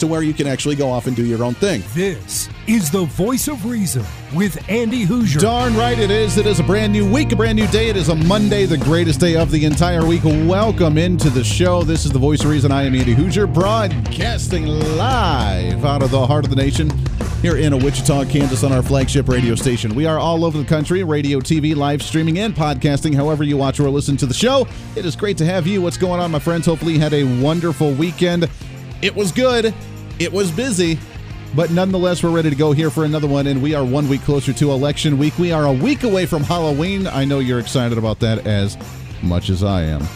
to where you can actually go off and do your own thing. This is the voice of reason with Andy Hooser. Darn right it is. It is a brand new week, a brand new day. It is a Monday, the greatest day of the entire week. Welcome into the show. This is the voice of reason. I am Andy Hooser, broadcasting live out of the heart of the nation here in Wichita, Kansas, on our flagship radio station. We are all over the country, radio, TV, live streaming, and podcasting. However, you watch or listen to the show, it is great to have you. What's going on, my friends? Hopefully, you had a wonderful weekend. It was good. It was busy. But nonetheless, we're ready to go here for another one, and we are one week closer to election week. We are a week away from Halloween. I know you're excited about that as much as I am.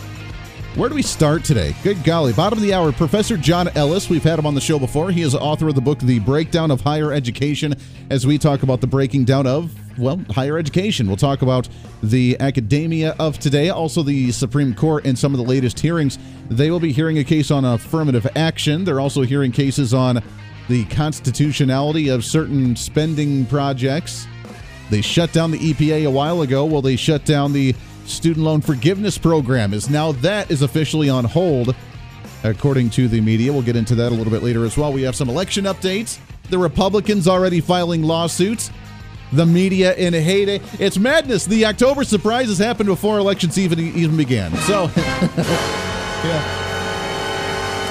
Where do we start today? Good golly. Bottom of the hour, Professor John Ellis. We've had him on the show before. He is author of the book, The Breakdown of Higher Education, as we talk about the breaking down of, well, higher education. We'll talk about the academia of today, also the Supreme Court and some of the latest hearings. They will be hearing a case on affirmative action. They're also hearing cases on the constitutionality of certain spending projects. They shut down the EPA a while ago. Well, they shut down the student loan forgiveness program. Is now that is officially on hold, according to the media. We'll get into that a little bit later as well. We have some election updates. The Republicans already filing lawsuits. The media in a heyday. It's madness. The October surprises happened before elections even even began. So, yeah.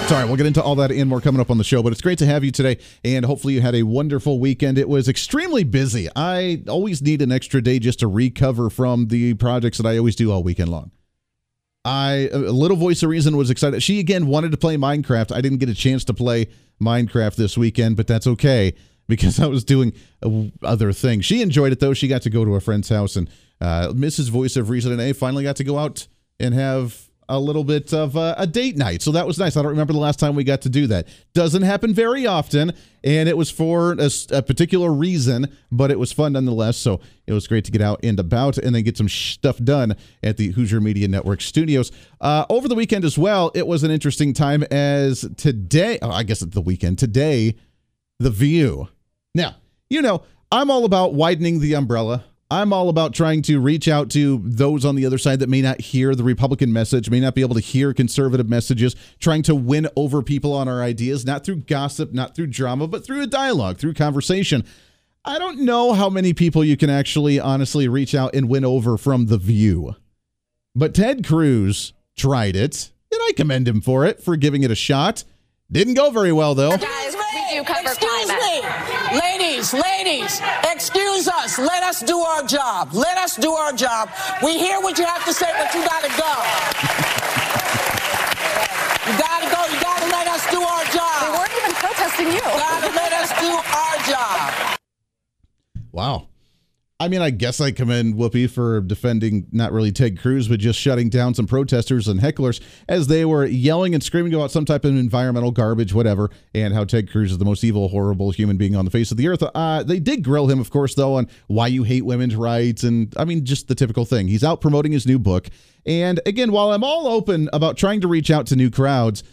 Sorry, we'll get into all that and more coming up on the show, but it's great to have you today, and hopefully you had a wonderful weekend. It was extremely busy. I always need an extra day just to recover from the projects that I always do all weekend long. I little voice of reason was excited. She again wanted to play Minecraft. I didn't get a chance to play Minecraft this weekend, but that's okay because I was doing other things. She enjoyed it though. She got to go to a friend's house, and uh, Mrs. Voice of Reason and A finally got to go out and have a little bit of a, a, date night. So that was nice. I don't remember the last time we got to do that. Doesn't happen very often, and it was for a, a particular reason, but it was fun nonetheless. So it was great to get out and about and then get some stuff done at the Hooser Media Network studios. Uh, over the weekend as well, it was an interesting time as today, oh, I guess it's the weekend, today, The View. Now, you know, I'm all about widening the umbrella. I'm all about trying to reach out to those on the other side that may not hear the Republican message, may not be able to hear conservative messages, trying to win over people on our ideas, not through gossip, not through drama, but through a dialogue, through conversation. I don't know how many people you can actually honestly reach out and win over from The View. But Ted Cruz tried it, and I commend him for it, for giving it a shot. Didn't go very well, though. Guys, we do cover Excuse climate. me. Ladies, ladies, excuse us. Let us do our job. Let us do our job. We hear what you have to say, but you gotta go. You gotta go. You gotta let us do our job. They job. weren't even protesting you. You gotta let us do our job. Wow. I mean, I guess I commend Whoopi for defending not really Ted Cruz, but just shutting down some protesters and hecklers as they were yelling and screaming about some type of environmental garbage, whatever, and how Ted Cruz is the most evil, horrible human being on the face of the earth. Uh, they did grill him, of course, though, on why you hate women's rights. And I mean, just the typical thing. He's out promoting his new book. And again, while I'm all open about trying to reach out to new crowds,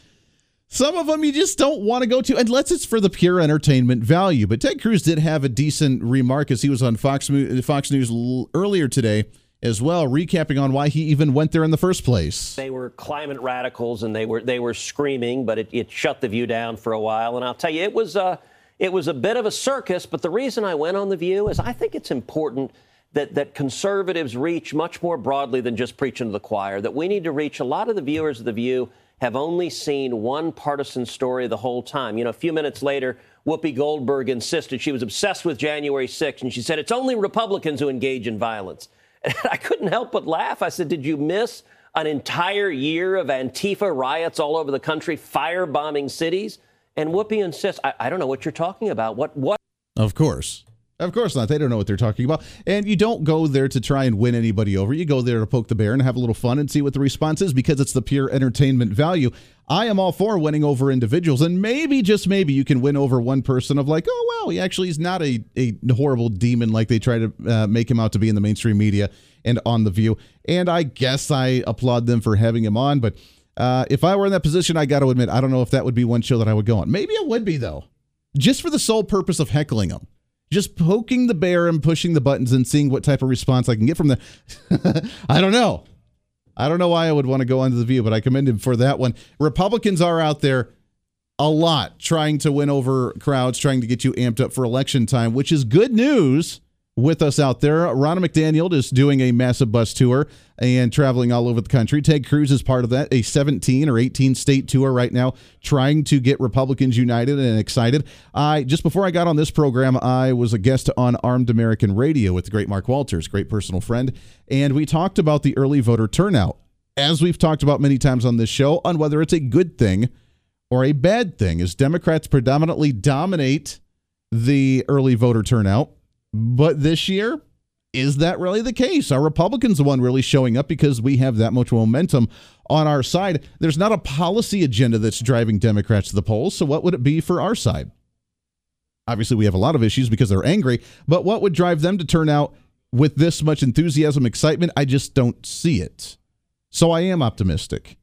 some of them you just don't want to go to unless it's for the pure entertainment value. But Ted Cruz did have a decent remark as he was on Fox, Fox News earlier today as well, recapping on why he even went there in the first place. They were climate radicals and they were they were screaming, but it, it shut the view down for a while. And I'll tell you, it was uh, it was a bit of a circus. But the reason I went on the View is I think it's important that that conservatives reach much more broadly than just preaching to the choir. That we need to reach a lot of the viewers of the View have only seen one partisan story the whole time. You know, a few minutes later, Whoopi Goldberg insisted she was obsessed with January 6th, and she said it's only Republicans who engage in violence. And I couldn't help but laugh. I said, Did you miss an entire year of Antifa riots all over the country, firebombing cities? And Whoopi insists, I, I don't know what you're talking about. What, what? Of course. Of course not. They don't know what they're talking about. And you don't go there to try and win anybody over. You go there to poke the bear and have a little fun and see what the response is because it's the pure entertainment value. I am all for winning over individuals. And maybe, just maybe, you can win over one person of like, oh, well, he actually is not a, a horrible demon like they try to uh, make him out to be in the mainstream media and on The View. And I guess I applaud them for having him on. But uh, if I were in that position, I got to admit, I don't know if that would be one show that I would go on. Maybe it would be, though, just for the sole purpose of heckling him just poking the bear and pushing the buttons and seeing what type of response I can get from them. I don't know. I don't know why I would want to go onto the view, but I commend him for that one. Republicans are out there a lot trying to win over crowds, trying to get you amped up for election time, which is good news with us out there. Ronna McDaniel is doing a massive bus tour and traveling all over the country. Ted Cruz is part of that, a 17 or 18 state tour right now, trying to get Republicans united and excited. I just before I got on this program, I was a guest on Armed American Radio with the great Mark Walters, great personal friend, and we talked about the early voter turnout. As we've talked about many times on this show, on whether it's a good thing or a bad thing, as Democrats predominantly dominate the early voter turnout but this year, is that really the case? Are Republicans the one really showing up because we have that much momentum on our side? There's not a policy agenda that's driving Democrats to the polls. So what would it be for our side? Obviously, we have a lot of issues because they're angry, but what would drive them to turn out with this much enthusiasm, excitement? I just don't see it. So I am optimistic.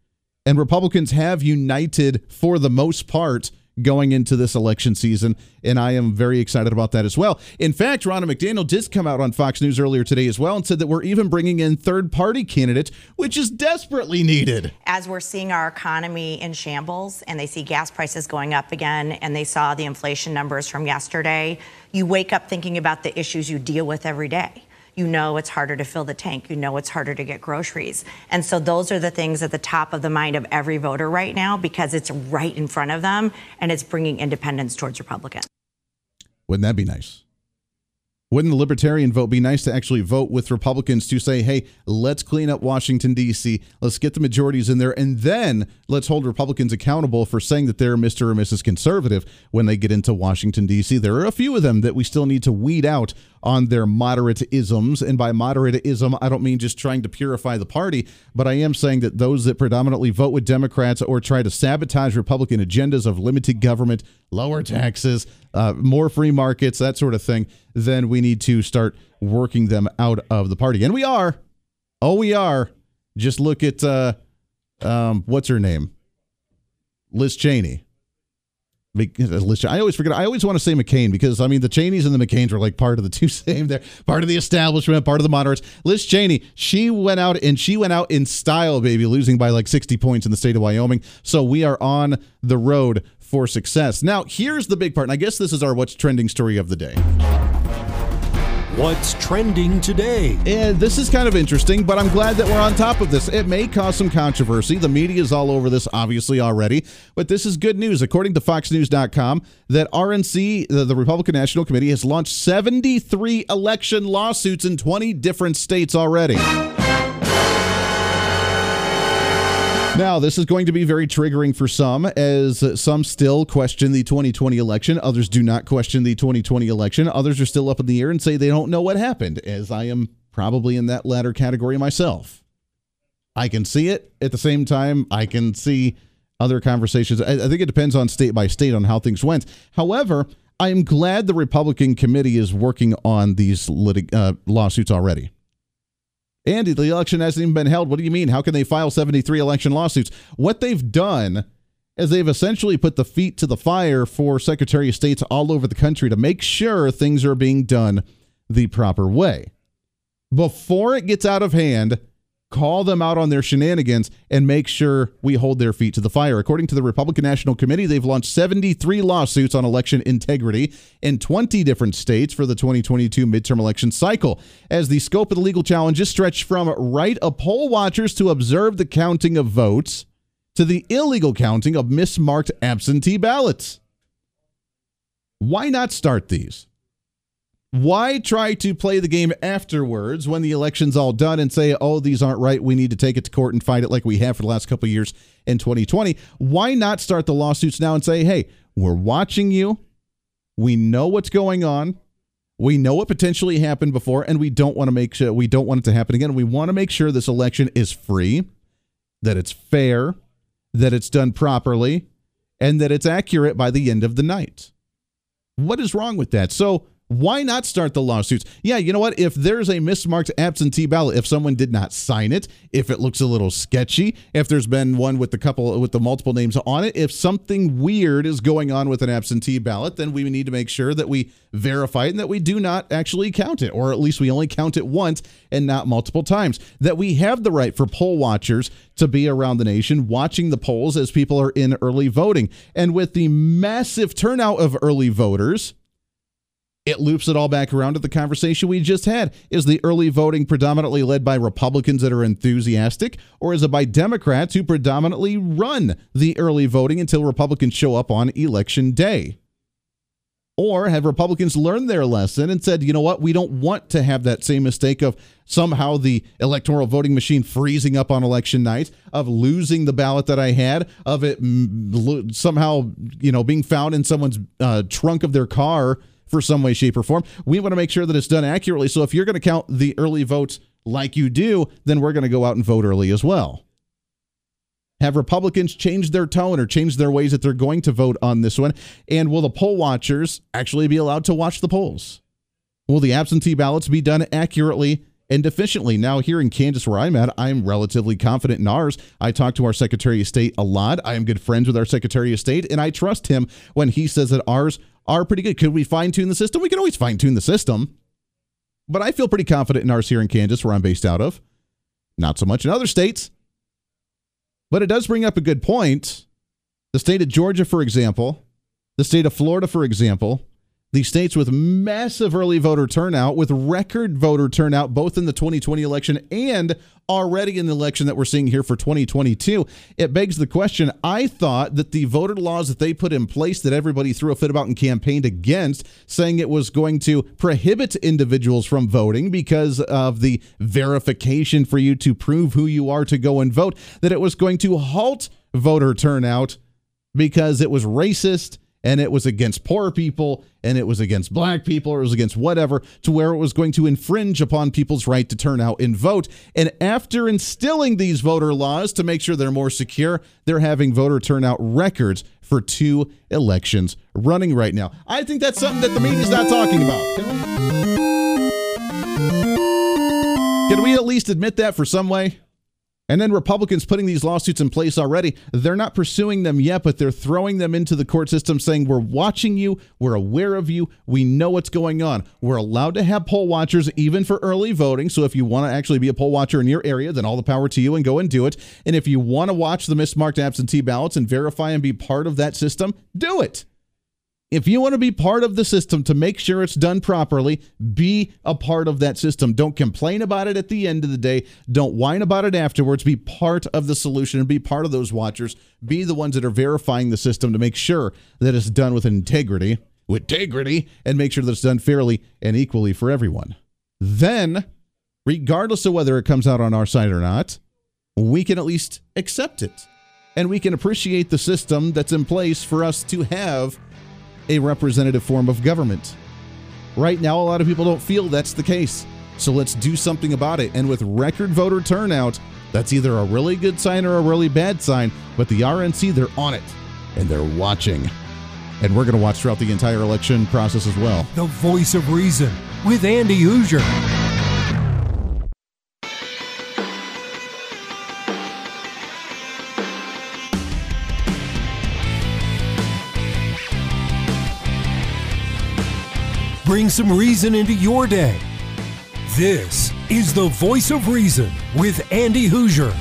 And Republicans have united for the most part going into this election season, and I am very excited about that as well. In fact, Ronna McDaniel did come out on Fox News earlier today as well and said that we're even bringing in third party candidates, which is desperately needed. As we're seeing our economy in shambles and they see gas prices going up again and they saw the inflation numbers from yesterday, you wake up thinking about the issues you deal with every day you know it's harder to fill the tank. You know it's harder to get groceries. And so those are the things at the top of the mind of every voter right now because it's right in front of them and it's bringing independence towards Republicans. Wouldn't that be nice? Wouldn't the libertarian vote be nice to actually vote with Republicans to say, hey, let's clean up Washington, D.C., let's get the majorities in there, and then let's hold Republicans accountable for saying that they're Mr. or Mrs. Conservative when they get into Washington, D.C.? There are a few of them that we still need to weed out on their moderate isms. And by moderate ism, I don't mean just trying to purify the party, but I am saying that those that predominantly vote with Democrats or try to sabotage Republican agendas of limited government, lower taxes, uh, more free markets, that sort of thing, then we need to start working them out of the party. And we are. Oh, we are. Just look at uh, um, what's her name? Liz Cheney. I always forget. I always want to say McCain because I mean the Cheneys and the McCains were like part of the two same there, part of the establishment, part of the moderates. Liz Cheney, she went out and she went out in style, baby, losing by like 60 points in the state of Wyoming. So we are on the road for success. Now, here's the big part, and I guess this is our what's trending story of the day. What's trending today? And this is kind of interesting, but I'm glad that we're on top of this. It may cause some controversy. The media is all over this, obviously, already, but this is good news. According to FoxNews.com, that RNC, the, the Republican National Committee, has launched 73 election lawsuits in 20 different states already. Now, this is going to be very triggering for some, as some still question the 2020 election. Others do not question the 2020 election. Others are still up in the air and say they don't know what happened, as I am probably in that latter category myself. I can see it. At the same time, I can see other conversations. I, think it depends on state by state on how things went. However, I am glad the Republican committee is working on these litig- uh, lawsuits already. Andy, the election hasn't even been held. What do you mean? How can they file 73 election lawsuits? What they've done is they've essentially put the feet to the fire for Secretary of States all over the country to make sure things are being done the proper way. Before it gets out of hand, call them out on their shenanigans, and make sure we hold their feet to the fire. According to the Republican National Committee, they've launched 73 lawsuits on election integrity in 20 different states for the 2022 midterm election cycle, as the scope of the legal challenges stretch from right of poll watchers to observe the counting of votes to the illegal counting of mismarked absentee ballots. Why not start these? Why try to play the game afterwards when the election's all done and say, oh, these aren't right. We need to take it to court and fight it like we have for the last couple years in 2020. Why not start the lawsuits now and say, hey, we're watching you. We know what's going on. We know what potentially happened before, and we don't want to make sure we don't want it to happen again. We want to make sure this election is free, that it's fair, that it's done properly, and that it's accurate by the end of the night. What is wrong with that? So why not start the lawsuits? Yeah, you know what? If there's a mismarked absentee ballot, if someone did not sign it, if it looks a little sketchy, if there's been one with the couple with the multiple names on it, if something weird is going on with an absentee ballot, then we need to make sure that we verify it and that we do not actually count it, or at least we only count it once and not multiple times. That we have the right for poll watchers to be around the nation watching the polls as people are in early voting. And with the massive turnout of early voters, it loops it all back around to the conversation we just had. Is the early voting predominantly led by Republicans that are enthusiastic, or is it by Democrats who predominantly run the early voting until Republicans show up on election day? Or have Republicans learned their lesson and said, you know what, we don't want to have that same mistake of somehow the electoral voting machine freezing up on election night, of losing the ballot that I had, of it somehow, you know, being found in someone's uh, trunk of their car for some way, shape, or form. We want to make sure that it's done accurately. So if you're going to count the early votes like you do, then we're going to go out and vote early as well. Have Republicans changed their tone or changed their ways that they're going to vote on this one? And will the poll watchers actually be allowed to watch the polls? Will the absentee ballots be done accurately and efficiently. Now, here in Kansas, where I'm at, I'm relatively confident in ours. I talk to our Secretary of State a lot. I am good friends with our Secretary of State, and I trust him when he says that ours are pretty good. Could we fine tune the system? We can always fine tune the system. But I feel pretty confident in ours here in Kansas, where I'm based out of. Not so much in other states. But it does bring up a good point. The state of Georgia, for example, the state of Florida, for example, the states with massive early voter turnout, with record voter turnout, both in the 2020 election and already in the election that we're seeing here for 2022. It begs the question I thought that the voter laws that they put in place that everybody threw a fit about and campaigned against, saying it was going to prohibit individuals from voting because of the verification for you to prove who you are to go and vote, that it was going to halt voter turnout because it was racist and it was against poor people and it was against black people or it was against whatever to where it was going to infringe upon people's right to turn out and vote. And after instilling these voter laws to make sure they're more secure, they're having voter turnout records for two elections running right now. I think that's something that the media's not talking about. Can we at least admit that for some way? And then Republicans putting these lawsuits in place already, they're not pursuing them yet, but they're throwing them into the court system saying, We're watching you, we're aware of you, we know what's going on. We're allowed to have poll watchers even for early voting. So if you want to actually be a poll watcher in your area, then all the power to you and go and do it. And if you want to watch the mismarked absentee ballots and verify and be part of that system, do it. If you want to be part of the system to make sure it's done properly, be a part of that system. Don't complain about it at the end of the day. Don't whine about it afterwards. Be part of the solution and be part of those watchers. Be the ones that are verifying the system to make sure that it's done with integrity, with integrity, and make sure that it's done fairly and equally for everyone. Then, regardless of whether it comes out on our side or not, we can at least accept it. And we can appreciate the system that's in place for us to have a representative form of government. Right now, a lot of people don't feel that's the case. So let's do something about it. And with record voter turnout, that's either a really good sign or a really bad sign. But the RNC, they're on it and they're watching. And we're going to watch throughout the entire election process as well. The voice of reason with Andy Hooser. Bring some reason into your day. This is the voice of reason with Andy Hooser.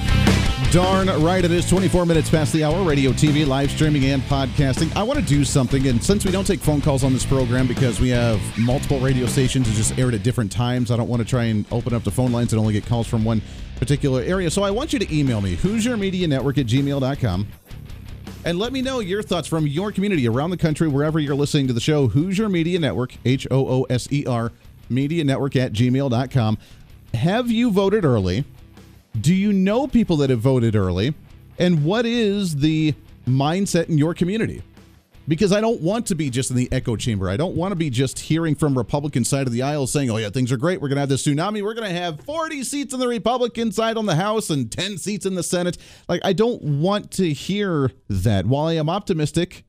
Darn right, it is 24 minutes past the hour. Radio, TV, live streaming, and podcasting. I want to do something, and since we don't take phone calls on this program because we have multiple radio stations that just aired at different times, I don't want to try and open up the phone lines and only get calls from one particular area. So I want you to email me, Hooser Media Network at gmail.com and let me know your thoughts from your community around the country, wherever you're listening to the show. Hooser Media Network, H O O S E R, media network at gmail.com. Have you voted early? Do you know people that have voted early? And what is the mindset in your community? Because I don't want to be just in the echo chamber. I don't want to be just hearing from Republican side of the aisle saying, "Oh yeah, things are great. We're going to have this tsunami. We're going to have 40 seats in the Republican side on the House and 10 seats in the Senate." Like I don't want to hear that. While I am optimistic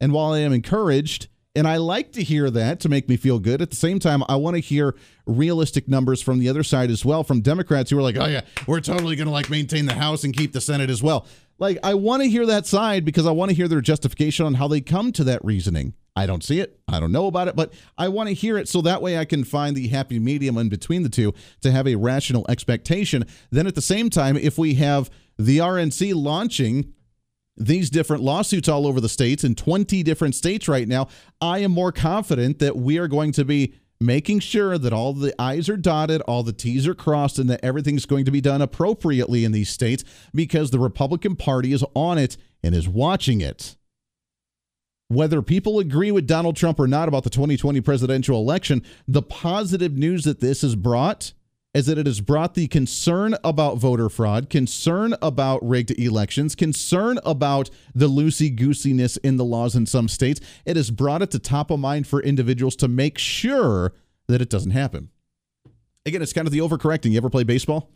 and while I am encouraged, and I like to hear that to make me feel good. At the same time, I want to hear realistic numbers from the other side as well, from Democrats who are like, oh, yeah, we're totally going to like maintain the House and keep the Senate as well. Like, I want to hear that side because I want to hear their justification on how they come to that reasoning. I don't see it. I don't know about it, but I want to hear it so that way I can find the happy medium in between the two to have a rational expectation. Then at the same time, if we have the RNC launching these different lawsuits all over the states in 20 different states right now, I am more confident that we are going to be making sure that all the I's are dotted, all the T's are crossed, and that everything's going to be done appropriately in these states because the Republican Party is on it and is watching it. Whether people agree with Donald Trump or not about the 2020 presidential election, the positive news that this has brought is that it has brought the concern about voter fraud, concern about rigged elections, concern about the loosey goosiness in the laws in some states. It has brought it to top of mind for individuals to make sure that it doesn't happen. Again, it's kind of the overcorrecting. You ever play baseball?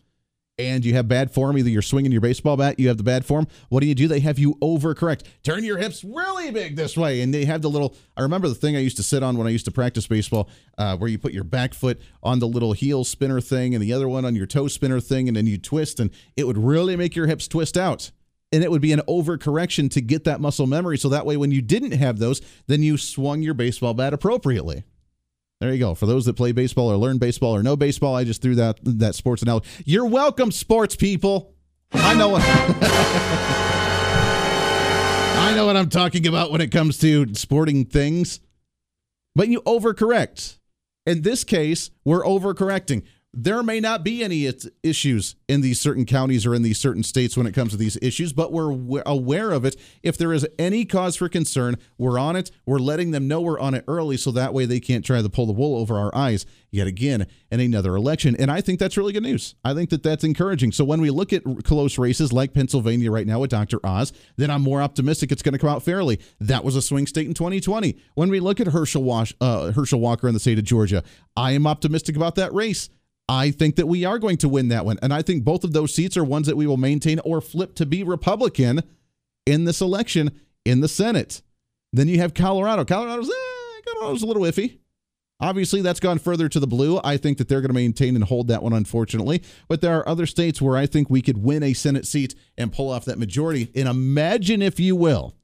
And you have bad form, either you're swinging your baseball bat, you have the bad form. What do you do? They have you overcorrect. Turn your hips really big this way. And they have the little, I remember the thing I used to sit on when I used to practice baseball, uh, where you put your back foot on the little heel spinner thing and the other one on your toe spinner thing, and then you twist, and it would really make your hips twist out. And it would be an overcorrection to get that muscle memory. So that way, when you didn't have those, then you swung your baseball bat appropriately. There you go. For those that play baseball or learn baseball or know baseball, I just threw that that sports analogy. You're welcome, sports people. I know what I know what I'm talking about when it comes to sporting things. But you overcorrect. In this case, we're overcorrecting there may not be any issues in these certain counties or in these certain states when it comes to these issues, but we're aware of it. If there is any cause for concern, we're on it. We're letting them know we're on it early so that way they can't try to pull the wool over our eyes yet again in another election. And I think that's really good news. I think that that's encouraging. So when we look at close races like Pennsylvania right now with Dr. Oz, then I'm more optimistic it's going to come out fairly. That was a swing state in 2020. When we look at Herschel, Wash, uh, Herschel Walker in the state of Georgia, I am optimistic about that race. I think that we are going to win that one. And I think both of those seats are ones that we will maintain or flip to be Republican in this election in the Senate. Then you have Colorado. Colorado's, eh, Colorado's a little iffy. Obviously, that's gone further to the blue. I think that they're going to maintain and hold that one, unfortunately. But there are other states where I think we could win a Senate seat and pull off that majority. And imagine, if you will,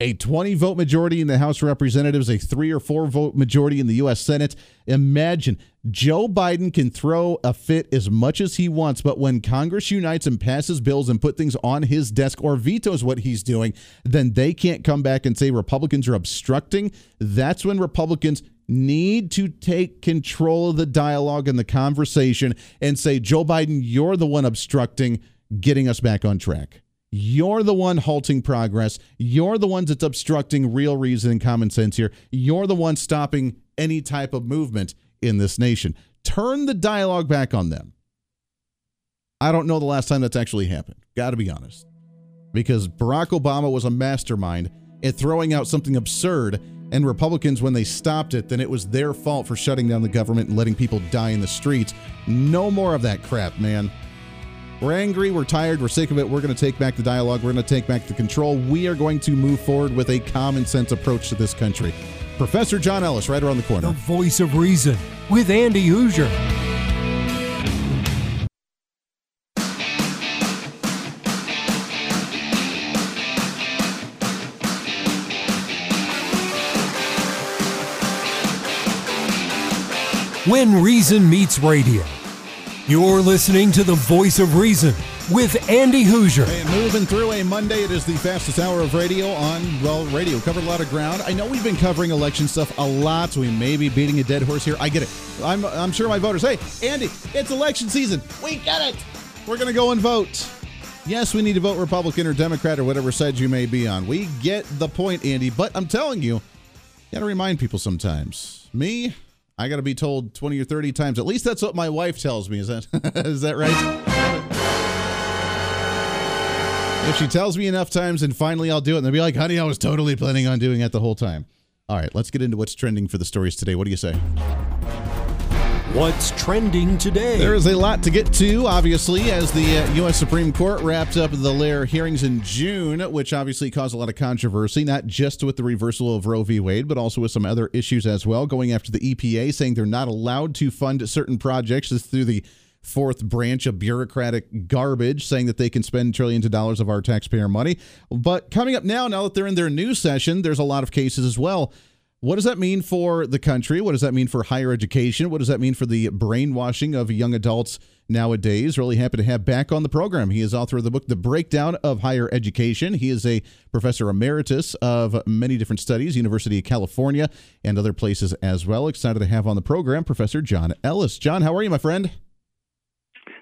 a 20 vote majority in the House of Representatives, a three or four vote majority in the U.S. Senate. Imagine Joe Biden can throw a fit as much as he wants, but when Congress unites and passes bills and put things on his desk or vetoes what he's doing, then they can't come back and say Republicans are obstructing. That's when Republicans need to take control of the dialogue and the conversation and say, Joe Biden, you're the one obstructing getting us back on track. You're the one halting progress. You're the ones that's obstructing real reason and common sense here. You're the one stopping any type of movement in this nation. Turn the dialogue back on them. I don't know the last time that's actually happened. Got to be honest. Because Barack Obama was a mastermind at throwing out something absurd, and Republicans, when they stopped it, then it was their fault for shutting down the government and letting people die in the streets. No more of that crap, man. We're angry, we're tired, we're sick of it. We're going to take back the dialogue, we're going to take back the control. We are going to move forward with a common sense approach to this country. Professor John Ellis, right around the corner. The voice of reason with Andy Hooser. When Reason Meets Radio. You're listening to the voice of reason with Andy Hooser. Hey, moving through a Monday, it is the fastest hour of radio on, well, radio. Covered a lot of ground. I know we've been covering election stuff a lot, so we may be beating a dead horse here. I get it. I'm, I'm sure my voters, hey, Andy, it's election season. We get it. We're going to go and vote. Yes, we need to vote Republican or Democrat or whatever side you may be on. We get the point, Andy, but I'm telling you, you got to remind people sometimes. Me, I got to be told 20 or 30 times. At least that's what my wife tells me. Is that is that right? If she tells me enough times and finally I'll do it, and they'll be like, honey, I was totally planning on doing it the whole time. All right, let's get into what's trending for the stories today. What do you say? What's trending today? There is a lot to get to, obviously, as the uh, U.S. Supreme Court wrapped up the Lair hearings in June, which obviously caused a lot of controversy, not just with the reversal of Roe v. Wade, but also with some other issues as well, going after the EPA, saying they're not allowed to fund certain projects through the fourth branch of bureaucratic garbage, saying that they can spend trillions of dollars of our taxpayer money. But coming up now, now that they're in their new session, there's a lot of cases as well what does that mean for the country? What does that mean for higher education? What does that mean for the brainwashing of young adults nowadays? Really happy to have back on the program. He is author of the book, The Breakdown of Higher Education. He is a professor emeritus of many different studies, University of California, and other places as well. Excited to have on the program Professor John Ellis. John, how are you, my friend?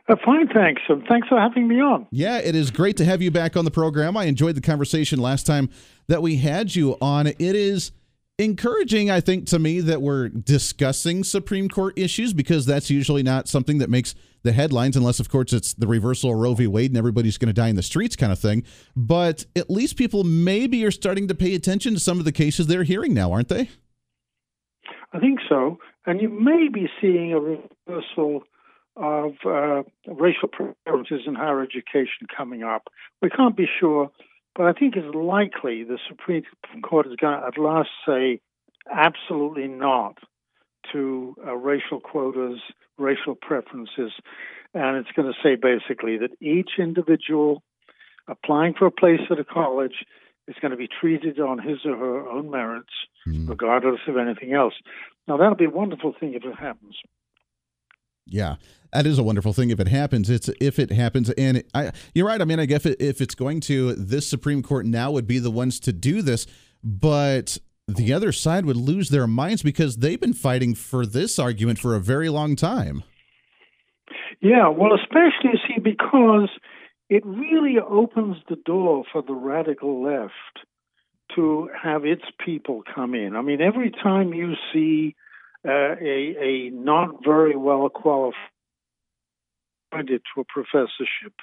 Uh, fine, thanks. And thanks for having me on. Yeah, it is great to have you back on the program. I enjoyed the conversation last time that we had you on. It is encouraging, I think, to me that we're discussing Supreme Court issues because that's usually not something that makes the headlines, unless, of course, it's the reversal of Roe v. Wade and everybody's going to die in the streets kind of thing. But at least people maybe are starting to pay attention to some of the cases they're hearing now, aren't they? I think so. And you may be seeing a reversal of uh, racial preferences in higher education coming up. We can't be sure but I think it's likely the Supreme Court is going to at last say absolutely not to uh, racial quotas, racial preferences, and it's going to say basically that each individual applying for a place at a college is going to be treated on his or her own merits, mm-hmm. regardless of anything else. Now, that'll be a wonderful thing if it happens. Yeah, that is a wonderful thing if it happens. It's if it happens, and I, you're right. I mean, I guess if it's going to, this Supreme Court now would be the ones to do this, but the other side would lose their minds because they've been fighting for this argument for a very long time. Yeah, well, especially you see because it really opens the door for the radical left to have its people come in. I mean, every time you see uh, a, a not very well qualified to a professorship,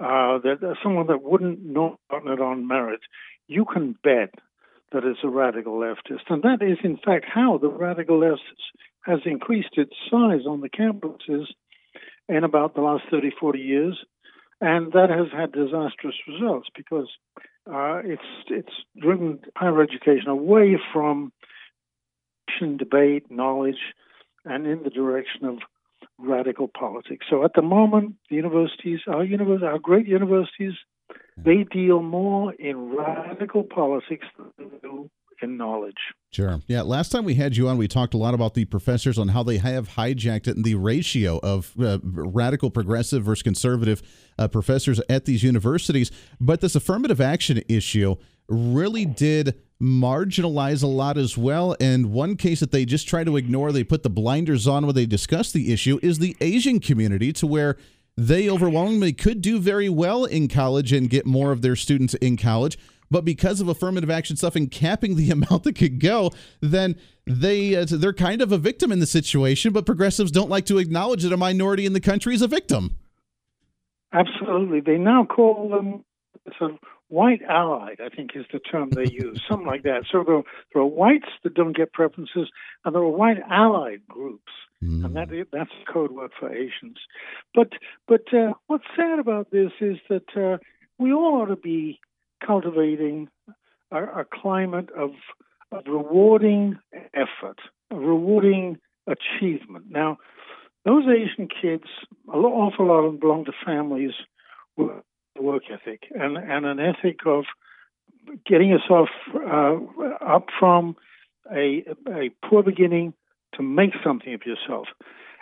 uh, that uh, someone that wouldn't know it on merit, you can bet that it's a radical leftist. And that is, in fact, how the radical left has increased its size on the campuses in about the last 30, 40 years. And that has had disastrous results because uh, it's it's driven higher education away from debate, knowledge, and in the direction of radical politics. So at the moment, the universities, our universities, our great universities, they deal more in radical politics than they do in knowledge. Sure. Yeah. Last time we had you on, we talked a lot about the professors on how they have hijacked it and the ratio of uh, radical progressive versus conservative uh, professors at these universities. But this affirmative action issue really did marginalize a lot as well. And one case that they just try to ignore, they put the blinders on when they discuss the issue, is the Asian community, to where they overwhelmingly could do very well in college and get more of their students in college. But because of affirmative action stuff and capping the amount that could go, then they uh, they're kind of a victim in the situation. But progressives don't like to acknowledge that a minority in the country is a victim. Absolutely, they now call them sort of white allied, I think is the term they use, something like that. So there, there, are whites that don't get preferences, and there are white allied groups, mm. and that that's code word for Asians. But but uh, what's sad about this is that uh, we all ought to be cultivating a, a climate of, of rewarding effort, rewarding achievement. Now, those Asian kids, an awful lot of them belong to families work ethic and, and an ethic of getting yourself uh, up from a, a poor beginning to make something of yourself.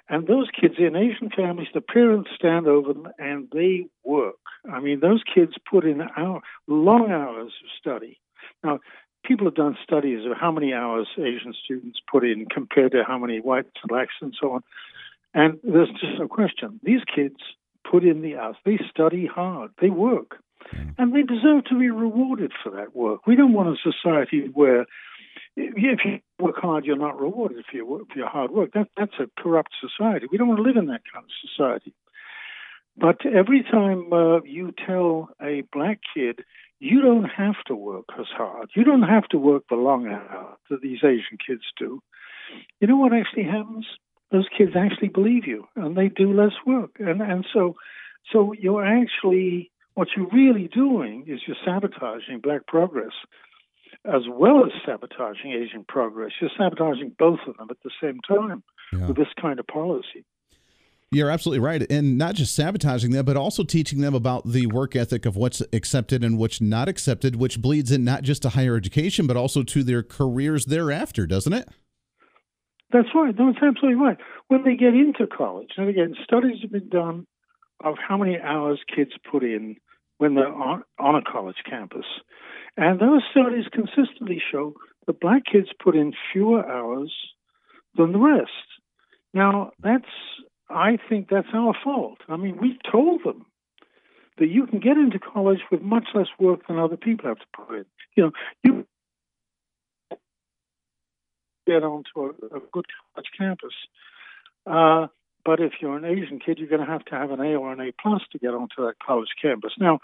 And those kids in Asian families, the parents stand over them and they work. I mean, those kids put in hour, long hours of study. Now, people have done studies of how many hours Asian students put in compared to how many whites, and blacks, and so on. And there's just no question. These kids put in the hours. They study hard. They work. And they deserve to be rewarded for that work. We don't want a society where if you work hard, you're not rewarded for your, for your hard work. That, that's a corrupt society. We don't want to live in that kind of society. But every time uh, you tell a black kid, you don't have to work as hard, you don't have to work the long hours that these Asian kids do, you know what actually happens? Those kids actually believe you, and they do less work, and and so, so you're actually what you're really doing is you're sabotaging black progress, as well as sabotaging Asian progress. You're sabotaging both of them at the same time yeah. with this kind of policy. You're absolutely right. And not just sabotaging them, but also teaching them about the work ethic of what's accepted and what's not accepted, which bleeds in not just to higher education, but also to their careers thereafter, doesn't it? That's right. No, it's absolutely right. When they get into college, and again, studies have been done of how many hours kids put in when they're on, on a college campus. And those studies consistently show that black kids put in fewer hours than the rest. Now, that's I think that's our fault. I mean, we told them that you can get into college with much less work than other people have to put in. You know, you get onto a, a good college campus. Uh, but if you're an Asian kid, you're going to have to have an A or an A plus to get onto that college campus. Now,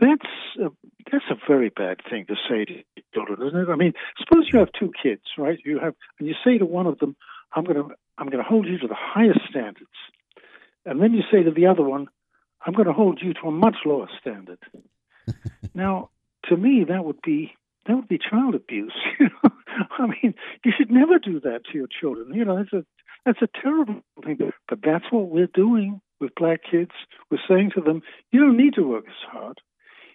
that's a, that's a very bad thing to say to children, isn't it? I mean, suppose you have two kids, right? You have, and you say to one of them, "I'm going to I'm going to hold you to the highest standards. And then you say to the other one, I'm going to hold you to a much lower standard. now, to me, that would be that would be child abuse. I mean, you should never do that to your children. You know, that's a that's a terrible thing. But that's what we're doing with black kids. We're saying to them, you don't need to work as hard.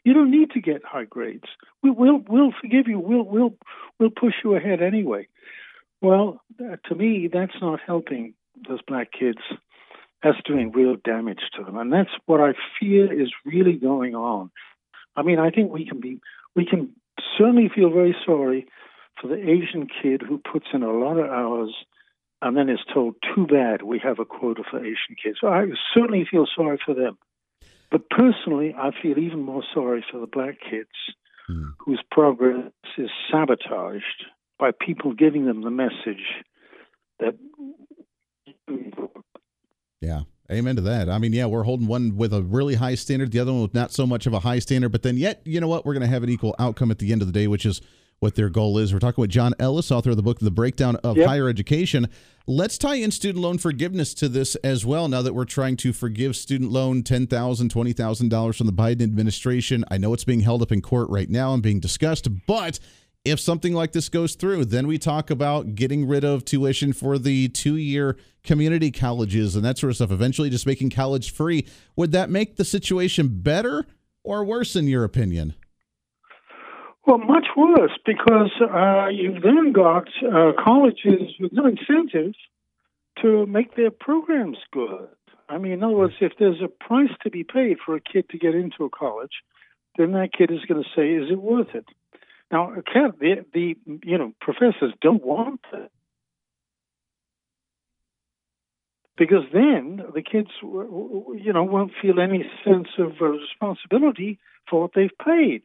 You don't need to get high grades. We, will we'll forgive you. We'll we'll we'll push you ahead anyway. Well, uh, to me, that's not helping those black kids. That's doing real damage to them, and that's what I fear is really going on. I mean, I think we can be, we can certainly feel very sorry for the Asian kid who puts in a lot of hours and then is told, too bad, we have a quota for Asian kids. So I certainly feel sorry for them. But personally, I feel even more sorry for the black kids mm. whose progress is sabotaged by people giving them the message that. Yeah. Amen to that. I mean, yeah, we're holding one with a really high standard, the other one with not so much of a high standard, but then yet, you know what? We're going to have an equal outcome at the end of the day, which is what their goal is. We're talking with John Ellis, author of the book The Breakdown of yep. Higher Education. Let's tie in student loan forgiveness to this as well. Now that we're trying to forgive student loan $10,000, $20,000 from the Biden administration, I know it's being held up in court right now and being discussed, but if something like this goes through, then we talk about getting rid of tuition for the two year community colleges and that sort of stuff, eventually just making college free. Would that make the situation better or worse, in your opinion? Well, much worse because uh, you've then got uh, colleges with no incentive to make their programs good. I mean, in other words, if there's a price to be paid for a kid to get into a college, then that kid is going to say, is it worth it? Now, the, the you know professors don't want that because then the kids you know won't feel any sense of responsibility for what they've paid.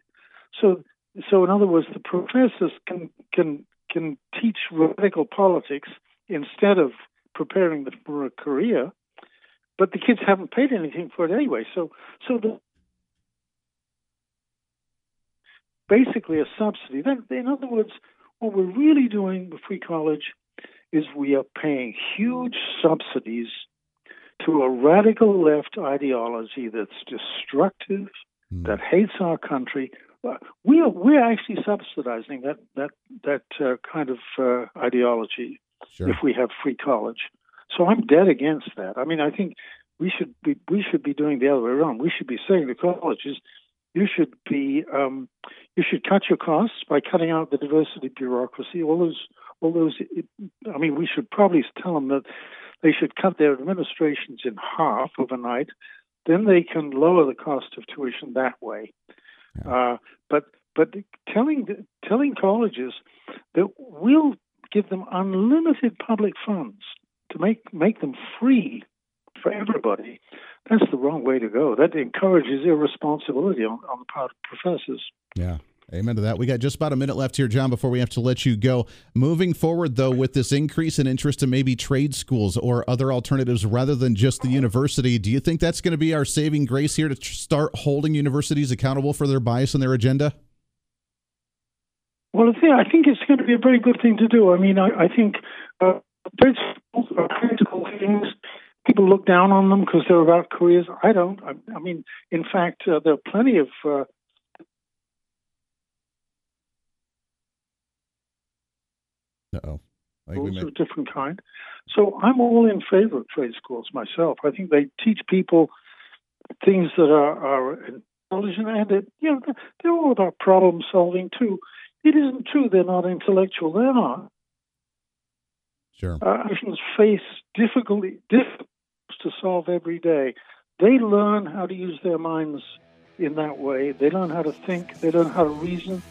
So, so in other words, the professors can can can teach radical politics instead of preparing them for a career, but the kids haven't paid anything for it anyway. So, so the basically a subsidy. in other words, what we're really doing with free college is we are paying huge subsidies to a radical left ideology that's destructive, mm. that hates our country. Uh, we are we're actually subsidizing that that that uh, kind of uh, ideology sure. if we have free college. So I'm dead against that. I mean, I think we should be we should be doing the other way around. We should be saying to colleges, you should be um, you should cut your costs by cutting out the diversity bureaucracy. All those, all those. I mean, we should probably tell them that they should cut their administrations in half overnight. Then they can lower the cost of tuition that way. Yeah. Uh, but but telling telling colleges that we'll give them unlimited public funds to make make them free for everybody that's the wrong way to go. That encourages irresponsibility on, on the part of professors. Yeah. Amen to that. We got just about a minute left here, John, before we have to let you go. Moving forward, though, with this increase in interest in maybe trade schools or other alternatives rather than just the university, do you think that's going to be our saving grace here to start holding universities accountable for their bias and their agenda? Well, I think it's going to be a very good thing to do. I mean, I, I think uh, trade schools are critical things. People look down on them because they're about careers. I don't. I, I mean, in fact, uh, there are plenty of uh, Schools may- of a different kind. So I'm all in favor of trade schools myself. I think they teach people things that are, are intelligent and that, you know, they're all about problem solving too. It isn't true they're not intellectual. They are. Sure. Uh, Russians face difficulty, difficulties to solve every day. They learn how to use their minds in that way. They learn how to think. They learn how to reason.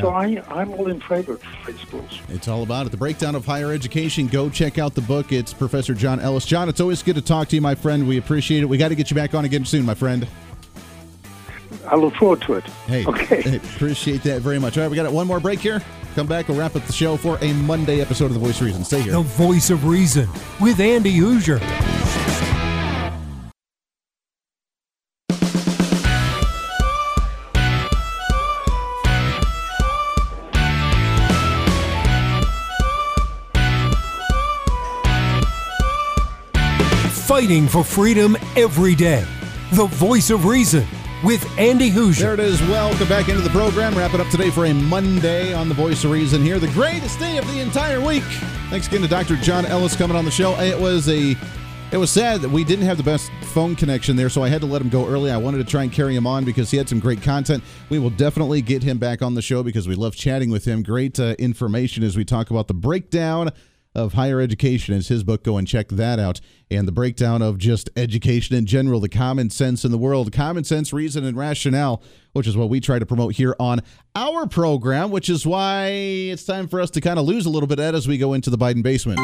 So I, I'm all in favor of trade schools. It's all about it. The breakdown of higher education. Go check out the book. It's Professor John Ellis. John, it's always good to talk to you, my friend. We appreciate it. We got to get you back on again soon, my friend. I look forward to it. Hey, Okay. hey, appreciate that very much. All right, we got one more break here. Come back. We'll wrap up the show for a Monday episode of The Voice of Reason. Stay here. The voice of reason with Andy Hooser. Fighting for freedom every day. The voice of reason with Andy Hooser. There it is. Welcome back into the program. Wrap it up today for a Monday on The Voice of Reason here. The greatest day of the entire week. Thanks again to Dr. John Ellis coming on the show. It was a it was sad that we didn't have the best phone connection there, so I had to let him go early. I wanted to try and carry him on because he had some great content. We will definitely get him back on the show because we love chatting with him. Great uh, information as we talk about the breakdown of higher education is his book. Go and check that out. And the breakdown of just education in general, the common sense in the world, common sense, reason, and rationale, which is what we try to promote here on our program, which is why it's time for us to kind of lose a little bit at as we go into the Biden basement.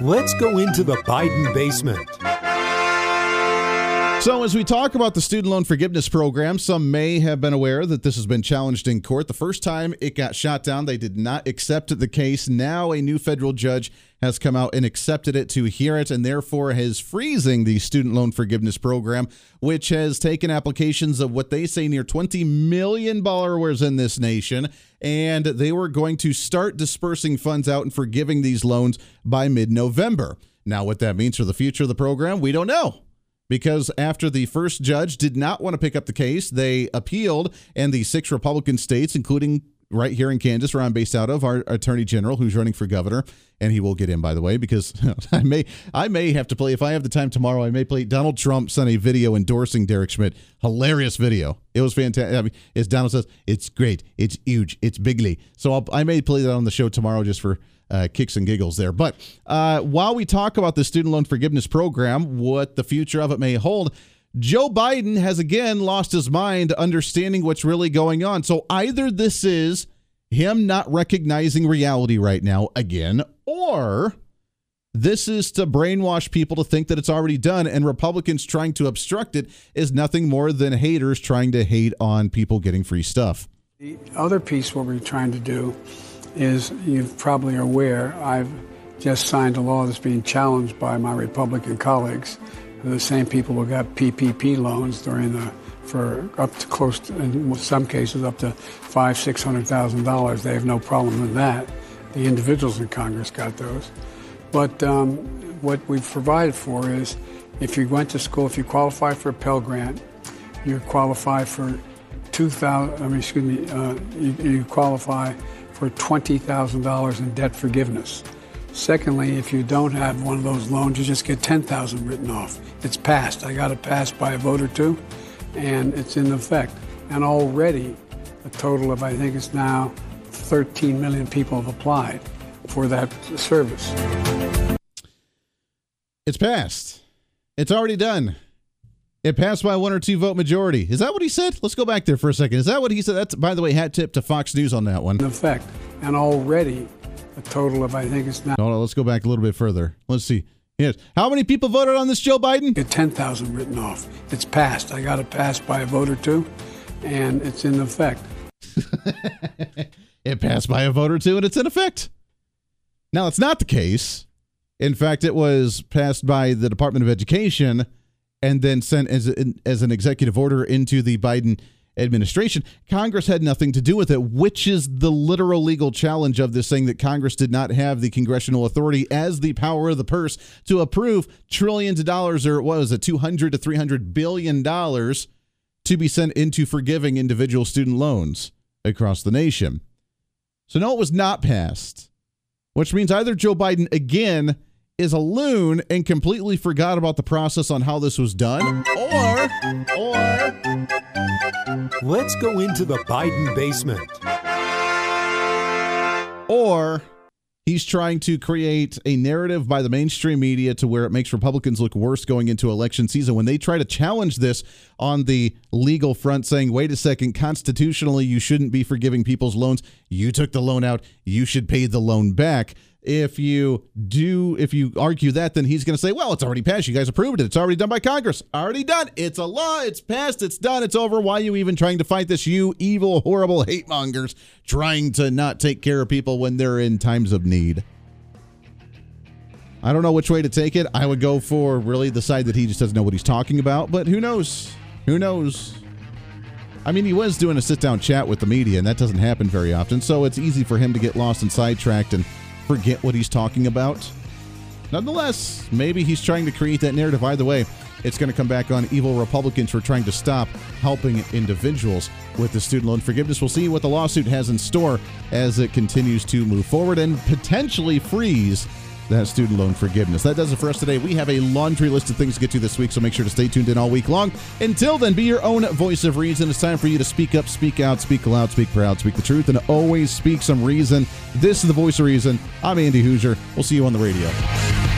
Let's go into the Biden basement. So, as we talk about the student loan forgiveness program, some may have been aware that this has been challenged in court. The first time it got shot down, they did not accept the case. Now, a new federal judge has come out and accepted it to hear it, and therefore is freezing the student loan forgiveness program, which has taken applications of what they say near 20 million borrowers in this nation. And they were going to start dispersing funds out and forgiving these loans by mid November. Now, what that means for the future of the program, we don't know because after the first judge did not want to pick up the case, they appealed, and the six Republican states, including right here in Kansas, where I'm based out of, our Attorney General, who's running for governor, and he will get in, by the way, because I may I may have to play if I have the time tomorrow. I may play Donald Trump sent a video endorsing Derek Schmidt. Hilarious video. It was fantastic. I mean, as Donald says, it's great, it's huge, it's bigly. So I'll, I may play that on the show tomorrow just for uh, kicks and giggles there. But uh, while we talk about the student loan forgiveness program, what the future of it may hold, Joe Biden has again lost his mind understanding what's really going on. So either this is him not recognizing reality right now again, or this is to brainwash people to think that it's already done, and Republicans trying to obstruct it is nothing more than haters trying to hate on people getting free stuff. The other piece, what we're trying to do is, you probably are aware, I've just signed a law that's being challenged by my Republican colleagues. The same people who got PPP loans during the for up to close to, in some cases up to five six hundred thousand dollars. They have no problem with that. The individuals in Congress got those, but um, what we've provided for is, if you went to school, if you qualify for a Pell Grant, you qualify for two thousand. I mean, excuse me, uh, you, you qualify for twenty thousand dollars in debt forgiveness. Secondly, if you don't have one of those loans, you just get ten thousand written off. It's passed. I got it passed by a vote or two, and it's in effect. And already, a total of I think it's now 13 million people have applied for that service. It's passed. It's already done. It passed by one or two vote majority. Is that what he said? Let's go back there for a second. Is that what he said? That's by the way, hat tip to Fox News on that one. In effect, and already, a total of I think it's now. Hold on, let's go back a little bit further. Let's see. Yes. How many people voted on this, Joe Biden? Get 10,000 written off. It's passed. I got it passed by a vote or two, and it's in effect. it passed by a vote or two, and it's in effect. Now, it's not the case. In fact, it was passed by the Department of Education and then sent as, as an executive order into the Biden administration. Congress had nothing to do with it, which is the literal legal challenge of this saying that Congress did not have the congressional authority as the power of the purse to approve trillions of dollars, or what was it, 200 to 300 billion dollars to be sent into forgiving individual student loans across the nation. So, no, it was not passed, which means either Joe Biden again is a loon and completely forgot about the process on how this was done, or, or, Let's go into the Biden basement. or he's trying to create a narrative by the mainstream media to where it makes Republicans look worse going into election season when they try to challenge this on the legal front, saying, wait a second, constitutionally, you shouldn't be forgiving people's loans. You took the loan out, you should pay the loan back. If you do, if you argue that, then he's going to say, well, it's already passed. You guys approved it. It's already done by Congress. Already done. It's a law. It's passed. It's done. It's over. Why are you even trying to fight this? You evil, horrible hate mongers trying to not take care of people when they're in times of need. I don't know which way to take it. I would go for really the side that he just doesn't know what he's talking about, but who knows? Who knows? I mean, he was doing a sit down chat with the media, and that doesn't happen very often, so it's easy for him to get lost and sidetracked and forget what he's talking about. Nonetheless, maybe he's trying to create that narrative. Either way, it's going to come back on evil Republicans for trying to stop helping individuals with the student loan forgiveness. We'll see what the lawsuit has in store as it continues to move forward and potentially freeze that student loan forgiveness. That does it for us today. We have a laundry list of things to get to this week, so make sure to stay tuned in all week long. Until then, be your own voice of reason. It's time for you to speak up, speak out, speak loud, speak proud, speak the truth, and always speak some reason. This is the voice of reason. I'm Andy Hooser. We'll see you on the radio.